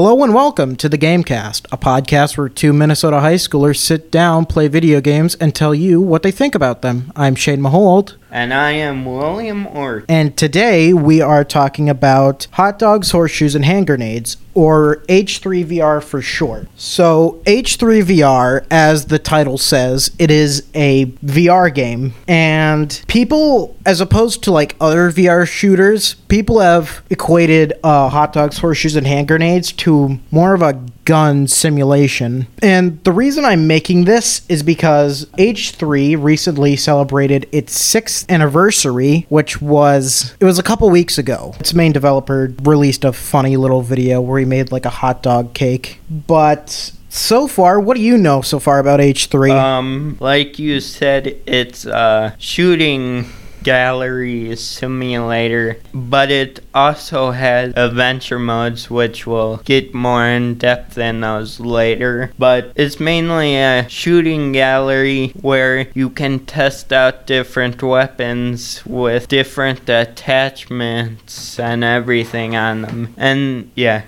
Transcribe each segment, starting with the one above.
Hello and welcome to the Gamecast, a podcast where two Minnesota high schoolers sit down, play video games, and tell you what they think about them. I'm Shane Mahold. And I am William Ort. And today we are talking about hot dogs, horseshoes, and hand grenades, or H3VR for short. So, H3VR, as the title says, it is a VR game. And people, as opposed to like other VR shooters, people have equated uh, hot dogs, horseshoes, and hand grenades to more of a gun simulation. And the reason I'm making this is because H3 recently celebrated its sixth anniversary, which was it was a couple weeks ago. Its main developer released a funny little video where he made like a hot dog cake. But so far, what do you know so far about H3? Um, like you said, it's a shooting gallery simulator, but it also has adventure modes which will get more in depth in those later. But it's mainly a shooting gallery where you can test out different weapons with different attachments and everything on them. And yeah.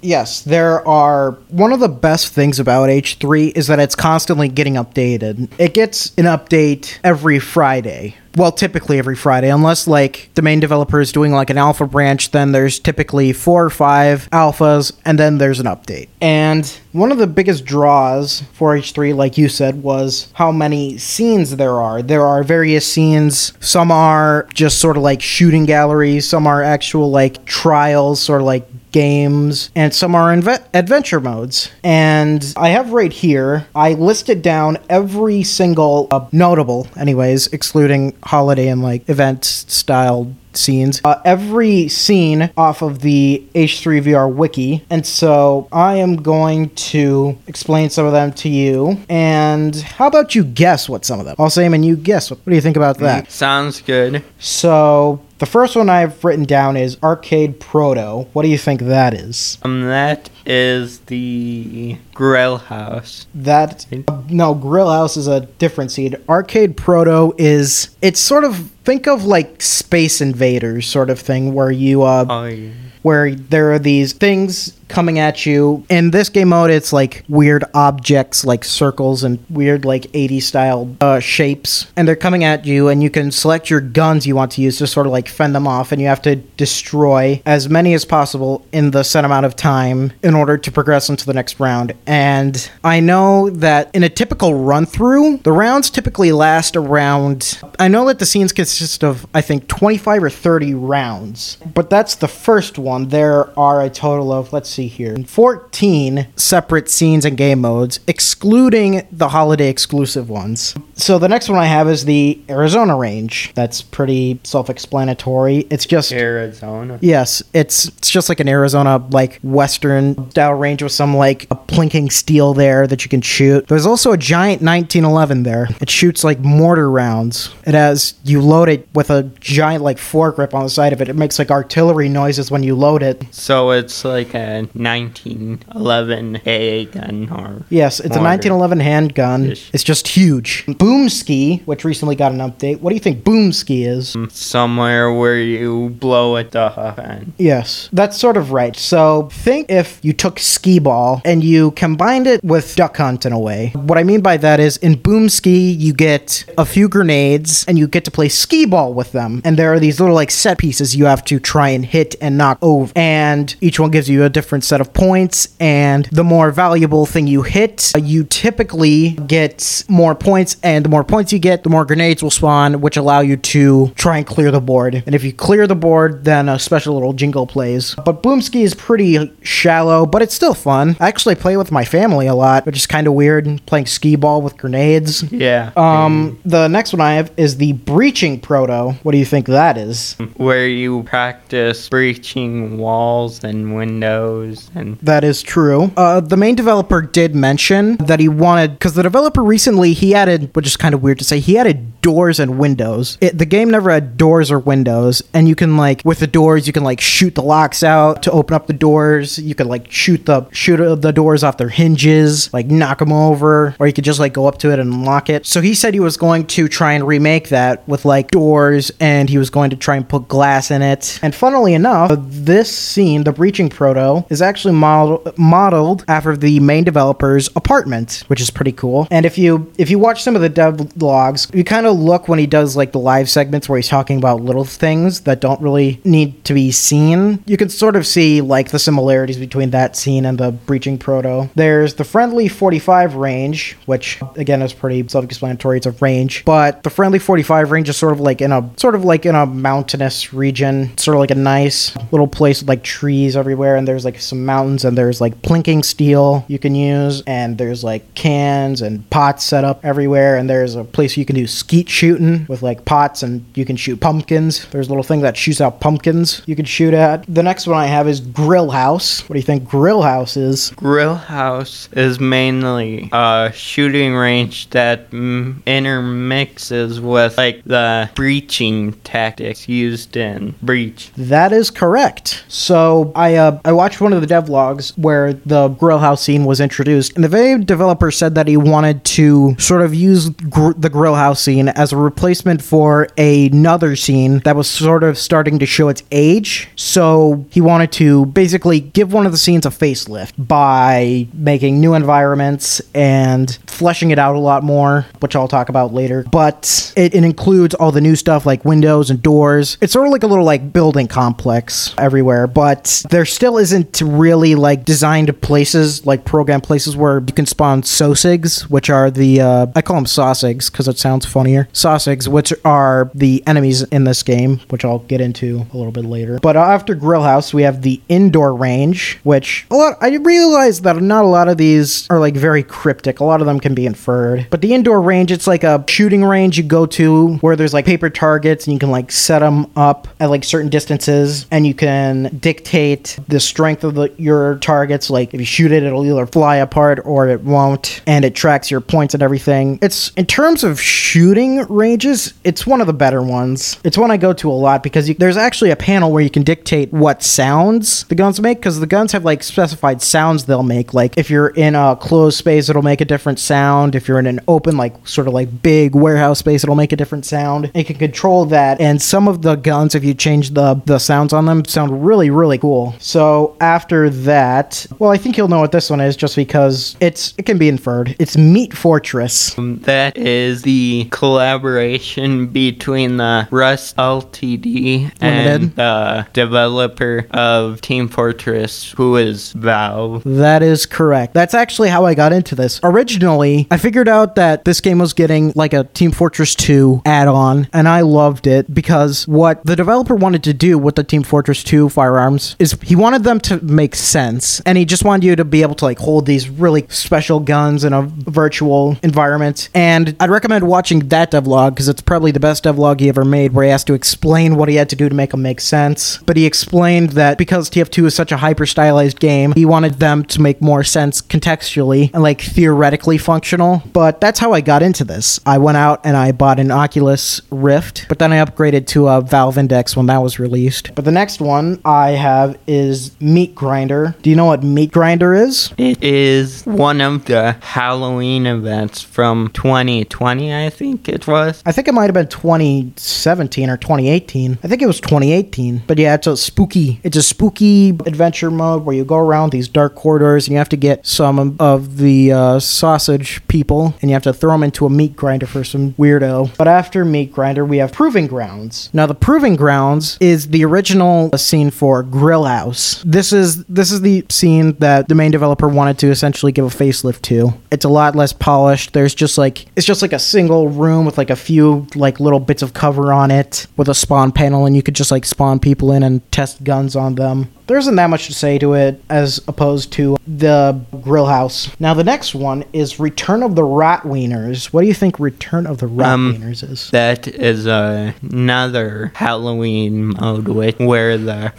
Yes, there are. One of the best things about H3 is that it's constantly getting updated. It gets an update every Friday well, typically every Friday, unless like the main developer is doing like an alpha branch, then there's typically four or five alphas, and then there's an update. And one of the biggest draws for H3, like you said, was how many scenes there are. There are various scenes. Some are just sort of like shooting galleries, some are actual like trials, sort of like games, and some are inve- adventure modes. And I have right here, I listed down every single uh, notable, anyways, excluding holiday and like event style scenes. Uh, every scene off of the H3VR wiki. And so I am going to explain some of them to you. And how about you guess what some of them? I'll say them and you guess. What, what do you think about that? Sounds good. So the first one I've written down is Arcade Proto. What do you think that is? Um, that is the Grill House. That no, Grill House is a different seed. Arcade Proto is it's sort of think of like Space Invaders sort of thing where you uh Oh yeah. where there are these things coming at you. In this game mode, it's like weird objects, like circles and weird like 80 style uh, shapes, and they're coming at you. And you can select your guns you want to use to sort of like fend them off, and you have to destroy as many as possible in the set amount of time in order to progress into the next round. And I know that in a typical run through, the rounds typically last around. I know that the scenes consist of I think 25 or 30 rounds, but that's the first one. There are a total of let's see here 14 separate scenes and game modes, excluding the holiday exclusive ones. So the next one I have is the Arizona range. That's pretty self explanatory. It's just. Arizona. Yes, it's it's just like an Arizona like western style range with some like a plinking steel there that you can shoot. There's also a giant 1911 there. It shoots like mortar rounds. It has you load it with a giant like foregrip on the side of it. It makes like artillery noises when you load it. So it's like a 1911 AA gun or Yes, it's a 1911 handgun. Ish. It's just huge. Boomski, which recently got an update. What do you think Boomski is? Mm, somewhere where you blow it up and Yes, that's sort of right. So think if you took skee ball and you combined it with duck hunt in a way. What I mean by that is in boom ski you get a few grenades and you get to play skee ball with them. And there are these little like set pieces you have to try and hit and knock over. And each one gives you a different set of points. And the more valuable thing you hit, you typically get more points. And the more points you get, the more grenades will spawn, which allow you to try and clear the board. And if you clear the board, then a special little jingle plays. But Boomski is pretty shallow, but it's still fun. I actually play with my family a lot, which is kind of weird, playing skee ball with grenades. yeah. Um, the next one I have is the Breaching Proto. What do you think that is? where you practice breaching walls and windows and That is true. Uh, the main developer did mention that he wanted, because the developer recently he added which is kind of weird to say. He added doors and windows. It, the game never had doors or windows, and you can like with the doors, you can like shoot the locks out to open up the doors. You could like shoot the shoot the doors off their hinges, like knock them over, or you could just like go up to it and unlock it. So he said he was going to try and remake that with like doors, and he was going to try and put glass in it. And funnily enough, this scene, the breaching proto, is actually model- modeled after the main developer's apartment, which is pretty cool. And if you if you watch some of the dev logs, you kind of look when he does like the live segments where he's talking about little things that don't really need to be seen. You can sort of see like the similarities between that scene and the breaching proto. There's the friendly 45 range, which again is pretty self-explanatory. It's a range, but the friendly 45 range is sort of like in a sort of like in a mountainous region, sort of like a nice little place with like trees everywhere, and there's like some mountains, and there's like plinking steel you can use, and there's like cans and pots set up everywhere, and there's a place you can do skeet shooting with like pots, and you can shoot pumpkins. There's a little thing that shoots out pumpkins you can shoot at. The next one I have is Grill House. What do you think Grill House is? Grill House is mainly a shooting range that mm, intermixes with like the breaching tactics used in Breach. That is correct. So I uh, I watched one of the devlogs where the grill house scene was introduced, and the game developer said that he wanted to sort of use gr- the grill house scene as a replacement for another scene that was sort of starting to show its age. So he wanted to basically give one of the scenes a facelift by making new environments and fleshing it out a lot more, which I'll talk about later. But it, it includes all the new stuff like windows and doors. It's sort of like a little like building complex everywhere, but there still isn't really like designed places, like program places where you can spawn sosigs, which are the uh, I call them sausigs because it sounds funnier. Sausigs, which are the enemies in this game, which I'll get into a little bit later. But after Grill House, we have the indoor range, which a lot. I realize that not a lot of these are like very cryptic. A lot of them can be inferred. But the indoor range, it's like a shooting range you go to where there's like paper targets and you can like set them up at like certain distances and you can dictate the strength of the, your targets. Like if you shoot it, it'll either fly apart or it won't, and it tracks your points and everything. It's in terms of shooting ranges, it's one of the better ones. It's one I go to a lot because you, there's actually a panel where you can dictate what sounds the guns make because the guns have like specified sounds they'll make. Like if you're in a closed space, it'll make a different sound. If you're in an open, like sort of like big warehouse space, it'll make a different sound. You can control that, and some of the guns, if you change the the sounds on them, sound really really cool. So after that, well, I think you'll know what this one is just because it's it can be inferred. It's Meat Fortress. Um, That is the collaboration between the Rust Ltd and Limited. the developer of Team Fortress, who is Valve. That is correct. That's actually how I got into this. Originally, I figured out that this game was getting like a Team Fortress 2 add on, and I loved it because what the developer wanted to do with the Team Fortress 2 firearms is he wanted them to make sense, and he just wanted you to be able to like hold these really special guns in a virtual environment. And I'd recommend watching that devlog because it's probably the best devlog he ever made, where he has to explain what he had to do to make them make sense. But he explained that because TF2 is such a hyper stylized game, he wanted them to make more sense contextually and like theoretically functional. But that's how I got into this. I went out and I bought an Oculus Rift, but then I upgraded to a Valve Index when that was released. But the next one I have is Meat Grinder. Do you know what Meat Grinder is? It is one of the Halloween events from 2020, I think it was. I think it might have been 2017 or 2018. I think it was 2018. But yeah, it's a spooky. It's a spooky adventure mode where you go around these dark corridors and you have to get some of the uh, sausage people and you have to throw them into a meat grinder for some weirdo. But after meat grinder, we have proving grounds. Now the proving grounds is the original scene for Grill House. This is this is the scene that the main developer wanted to essentially give a facelift to. It's a lot less polished. There's just like it's just like a single room with like a few like little bits of cover on it with a spawn panel and you could just like spawn people in and test guns on them. There isn't that much to say to it as opposed to the Grill House. Now the next one is Return of the Rat Wieners. What do you think Return of the Rat Um, Wieners is? That is another Halloween mode where the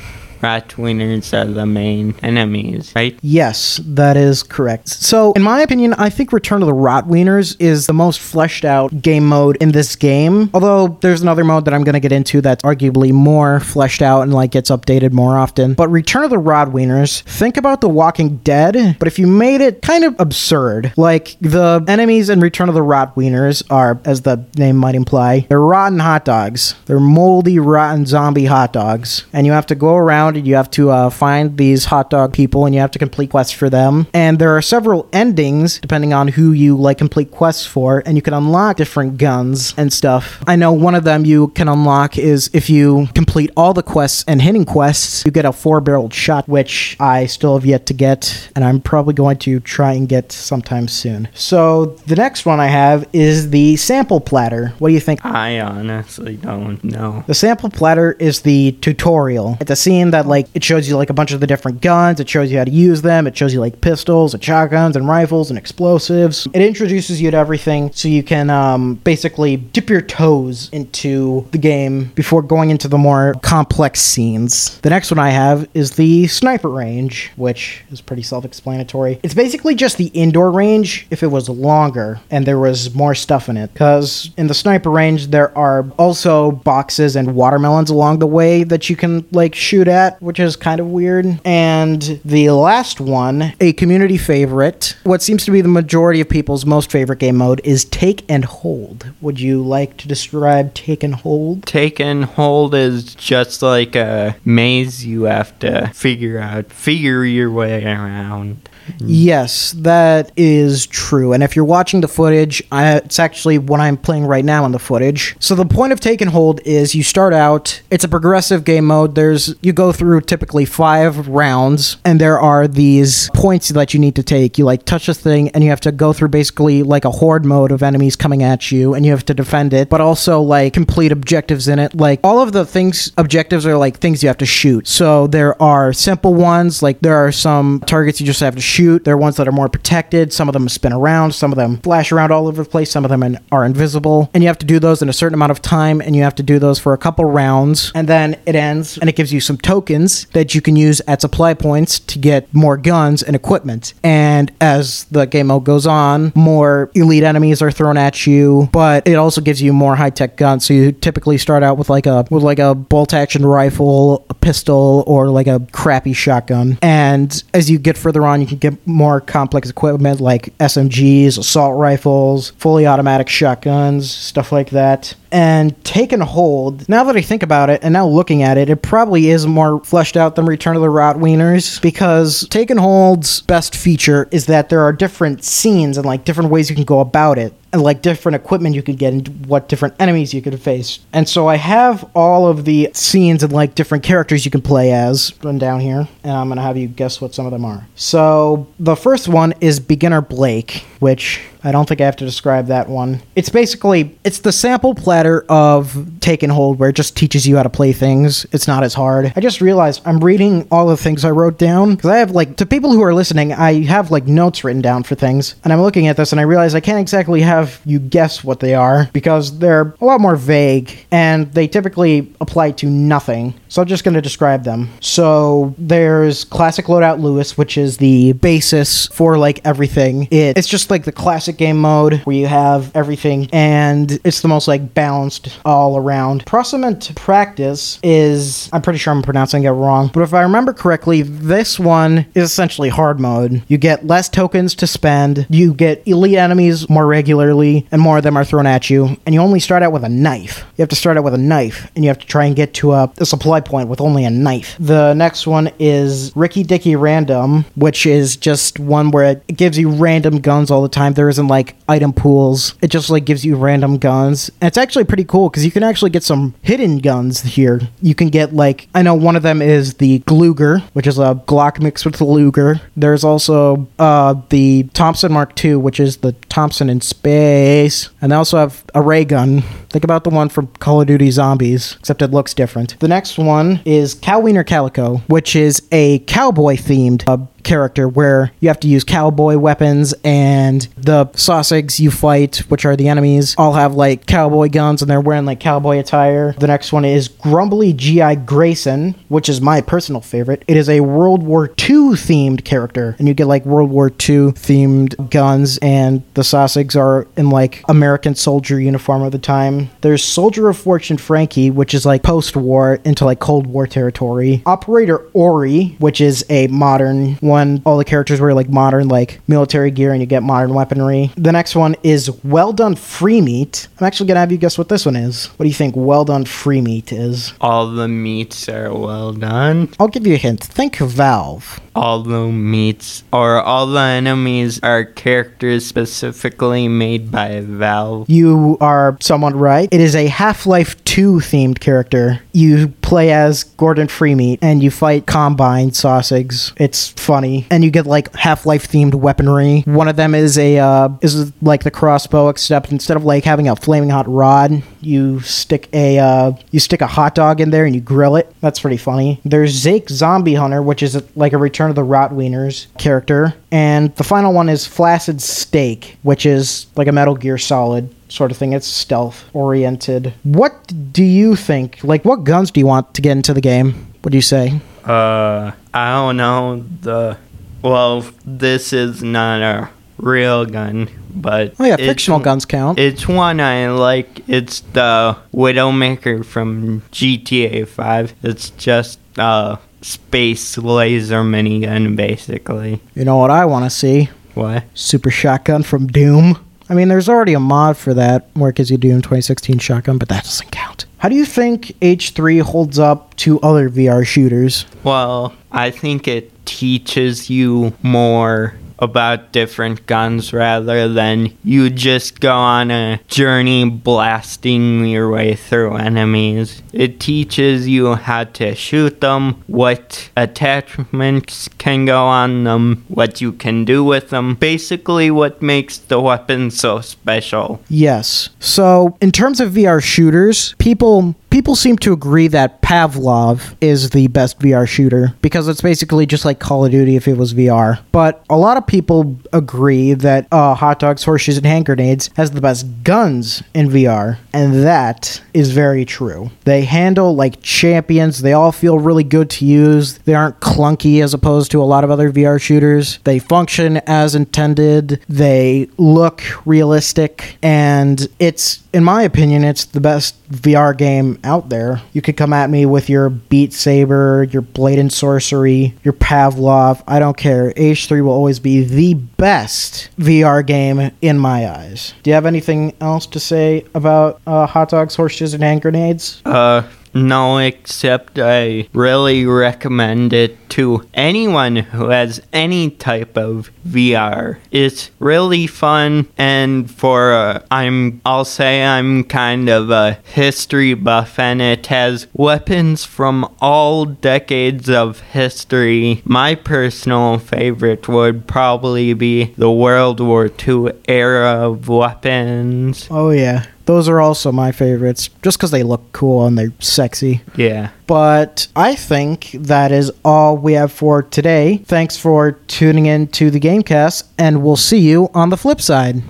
Ratwieners are the main enemies, right? Yes, that is correct. So, in my opinion, I think Return of the Rotweiners is the most fleshed out game mode in this game. Although there's another mode that I'm going to get into that's arguably more fleshed out and like gets updated more often. But Return of the Rotweiners, think about The Walking Dead, but if you made it kind of absurd, like the enemies in Return of the Rotweiners are, as the name might imply, they're rotten hot dogs. They're moldy, rotten zombie hot dogs, and you have to go around and you have to uh, find these hot dog people and you have to complete quests for them. And there are several endings depending on who you like complete quests for, and you can unlock different guns and stuff. I know one of them you can unlock is if you complete all the quests and hidden quests, you get a four barreled shot, which I still have yet to get, and I'm probably going to try and get sometime soon. So the next one I have is the sample platter. What do you think? I honestly don't know. The sample platter is the tutorial. It's a scene that like it shows you like a bunch of the different guns. It shows you how to use them. It shows you like pistols and shotguns and rifles and explosives. It introduces you to everything so you can um, basically dip your toes into the game before going into the more complex scenes. The next one I have is the sniper range, which is pretty self-explanatory. It's basically just the indoor range if it was longer and there was more stuff in it. Because in the sniper range there are also boxes and watermelons along the way that you can like shoot at, which is kind of weird. And the last one, a community favorite, what seems to be the majority of people's most favorite game mode is Take and Hold. Would you like to describe Take and Hold? Take and hold is just like a maze you have to figure out, figure your way around. Mm. Yes, that is true. And if you're watching the footage, I, it's actually what I'm playing right now in the footage. So the point of take and hold is you start out. It's a progressive game mode. There's you go through typically five rounds, and there are these points that you need to take. You like touch a thing, and you have to go through basically like a horde mode of enemies coming at you, and you have to defend it, but also like complete objectives in it. Like all of the things objectives are like things you have to shoot. So there are simple ones, like there are some targets you just have to shoot. There are ones that are more protected. Some of them spin around. Some of them flash around all over the place. Some of them are invisible. And you have to do those in a certain amount of time. And you have to do those for a couple rounds. And then it ends. And it gives you some tokens that you can use at supply points to get more guns and equipment. And as the game mode goes on, more elite enemies are thrown at you. But it also gives you more high tech guns. So you typically start out with like a with like a bolt action rifle, a pistol, or like a crappy shotgun. And as you get further on, you can get more complex equipment like SMGs, assault rifles, fully automatic shotguns, stuff like that. And take and hold, now that I think about it and now looking at it, it probably is more fleshed out than Return of the Rotweiners because take and hold's best feature is that there are different scenes and like different ways you can go about it like different equipment you could get and what different enemies you could face. And so I have all of the scenes and like different characters you can play as run down here, and I'm gonna have you guess what some of them are. So the first one is Beginner Blake, which I don't think I have to describe that one. It's basically it's the sample platter of Take and Hold where it just teaches you how to play things. It's not as hard. I just realized I'm reading all the things I wrote down because I have like to people who are listening, I have like notes written down for things, and I'm looking at this and I realize I can't exactly have you guess what they are because they're a lot more vague and they typically apply to nothing. So I'm just going to describe them. So there's classic loadout Lewis, which is the basis for like everything. It, it's just like the classic game mode where you have everything and it's the most like balanced all around. Proximate practice is I'm pretty sure I'm pronouncing it wrong, but if I remember correctly, this one is essentially hard mode. You get less tokens to spend, you get elite enemies more regularly, and more of them are thrown at you, and you only start out with a knife. You have to start out with a knife, and you have to try and get to a, a supply point with only a knife. The next one is Ricky Dicky Random, which is just one where it, gives you random guns all the time. There isn't like item pools. It just like gives you random guns. And it's actually pretty cool because you can actually get some hidden guns here. You can get like I know one of them is the Gluger, which is a Glock mixed with the Luger. There's also uh, the Thompson Mark II, which is the Thompson in space. And they also have a ray gun. Think about the one from Call of Duty Zombies, except it looks different. The next one is Cow Wiener Calico, which is a cowboy themed uh, character where you have to use cowboy weapons and the Sausage you fight, which are the enemies, all have like cowboy guns and they're wearing like cowboy attire. The next one is Grumbly G.I. Grayson, which is my personal favorite. It is a World War II themed character and you get like World War II themed guns and the Sausage are in like American soldier uniform of the time. There's Soldier of Fortune Frankie, which is like post war into like Cold War territory. Operator Ori, which is a modern one. When all the characters wear like modern like military gear and you get modern weaponry. The next one is Well Done Free Meat. I'm actually gonna have you guess what this one is. What do you think Well Done Free Meat is? All the meats are well done. I'll give you a hint. Think Valve. All the meats or all the enemies are characters specifically made by Valve. You are somewhat right. It is a Half Life 2 themed character. You play as Gordon Freemeat and you fight Combine Sausage. It's funny. And you get like Half Life themed weaponry. One of them is a uh, is like the crossbow, except instead of like having a flaming hot rod, you stick a uh, you stick a hot dog in there and you grill it. That's pretty funny. There's Zake Zombie Hunter, which is like a Return of the Rotweiners character. And the final one is Flaccid Steak, which is like a Metal Gear Solid sort of thing. It's stealth oriented. What do you think? Like, what guns do you want to get into the game? What do you say? Uh, I don't know. The well, this is not a real gun, but Oh yeah, fictional guns count. It's one I like. It's the Widowmaker from GTA 5. It's just a space laser minigun, basically. you know what I want to see? What? Super shotgun from Doom. I mean, there's already a mod for that where it gives you Doom 2016 shotgun, but that doesn't count. How do you think H3 holds up to other VR shooters? Well, I think it teaches you more about different guns rather than you just go on a journey blasting your way through enemies. It teaches you how to shoot them, what attachments can go on them, what you can do with them, basically what makes the weapon so special. Yes. So, in terms of VR shooters, people people seem to agree that Pavlov is the best VR shooter because it's basically just like Call of Duty if it was VR. But a lot of people agree that uh, Hot Dogs, Horseshoes, and Hand Grenades has the best guns in VR, and that is very true. They handle like champions. They all feel really good to use. They aren't clunky as opposed to a lot of other VR shooters. They function as intended. They look realistic, and it's in my opinion, it's the best VR game out there. You could come at me with your Beat Saber, your Blade and Sorcery, your Pavlov. I don't care. H3 will always be the best VR game in my eyes. Do you have anything else to say about uh, hot dogs, horseshoes, and hand grenades? Uh, no, except I really recommend it to anyone who has any type of VR. It's really fun, and for uh, I'm, I'll say I'm kind of a history buff, and it has weapons from all decades of history. My personal favorite would probably be the World War II era of weapons. Oh, yeah. Those are also my favorites, just because they look cool and they're sexy. Yeah. But I think that is all we have for today. Thanks for tuning in to the Gamecast, and we'll see you on the flip side.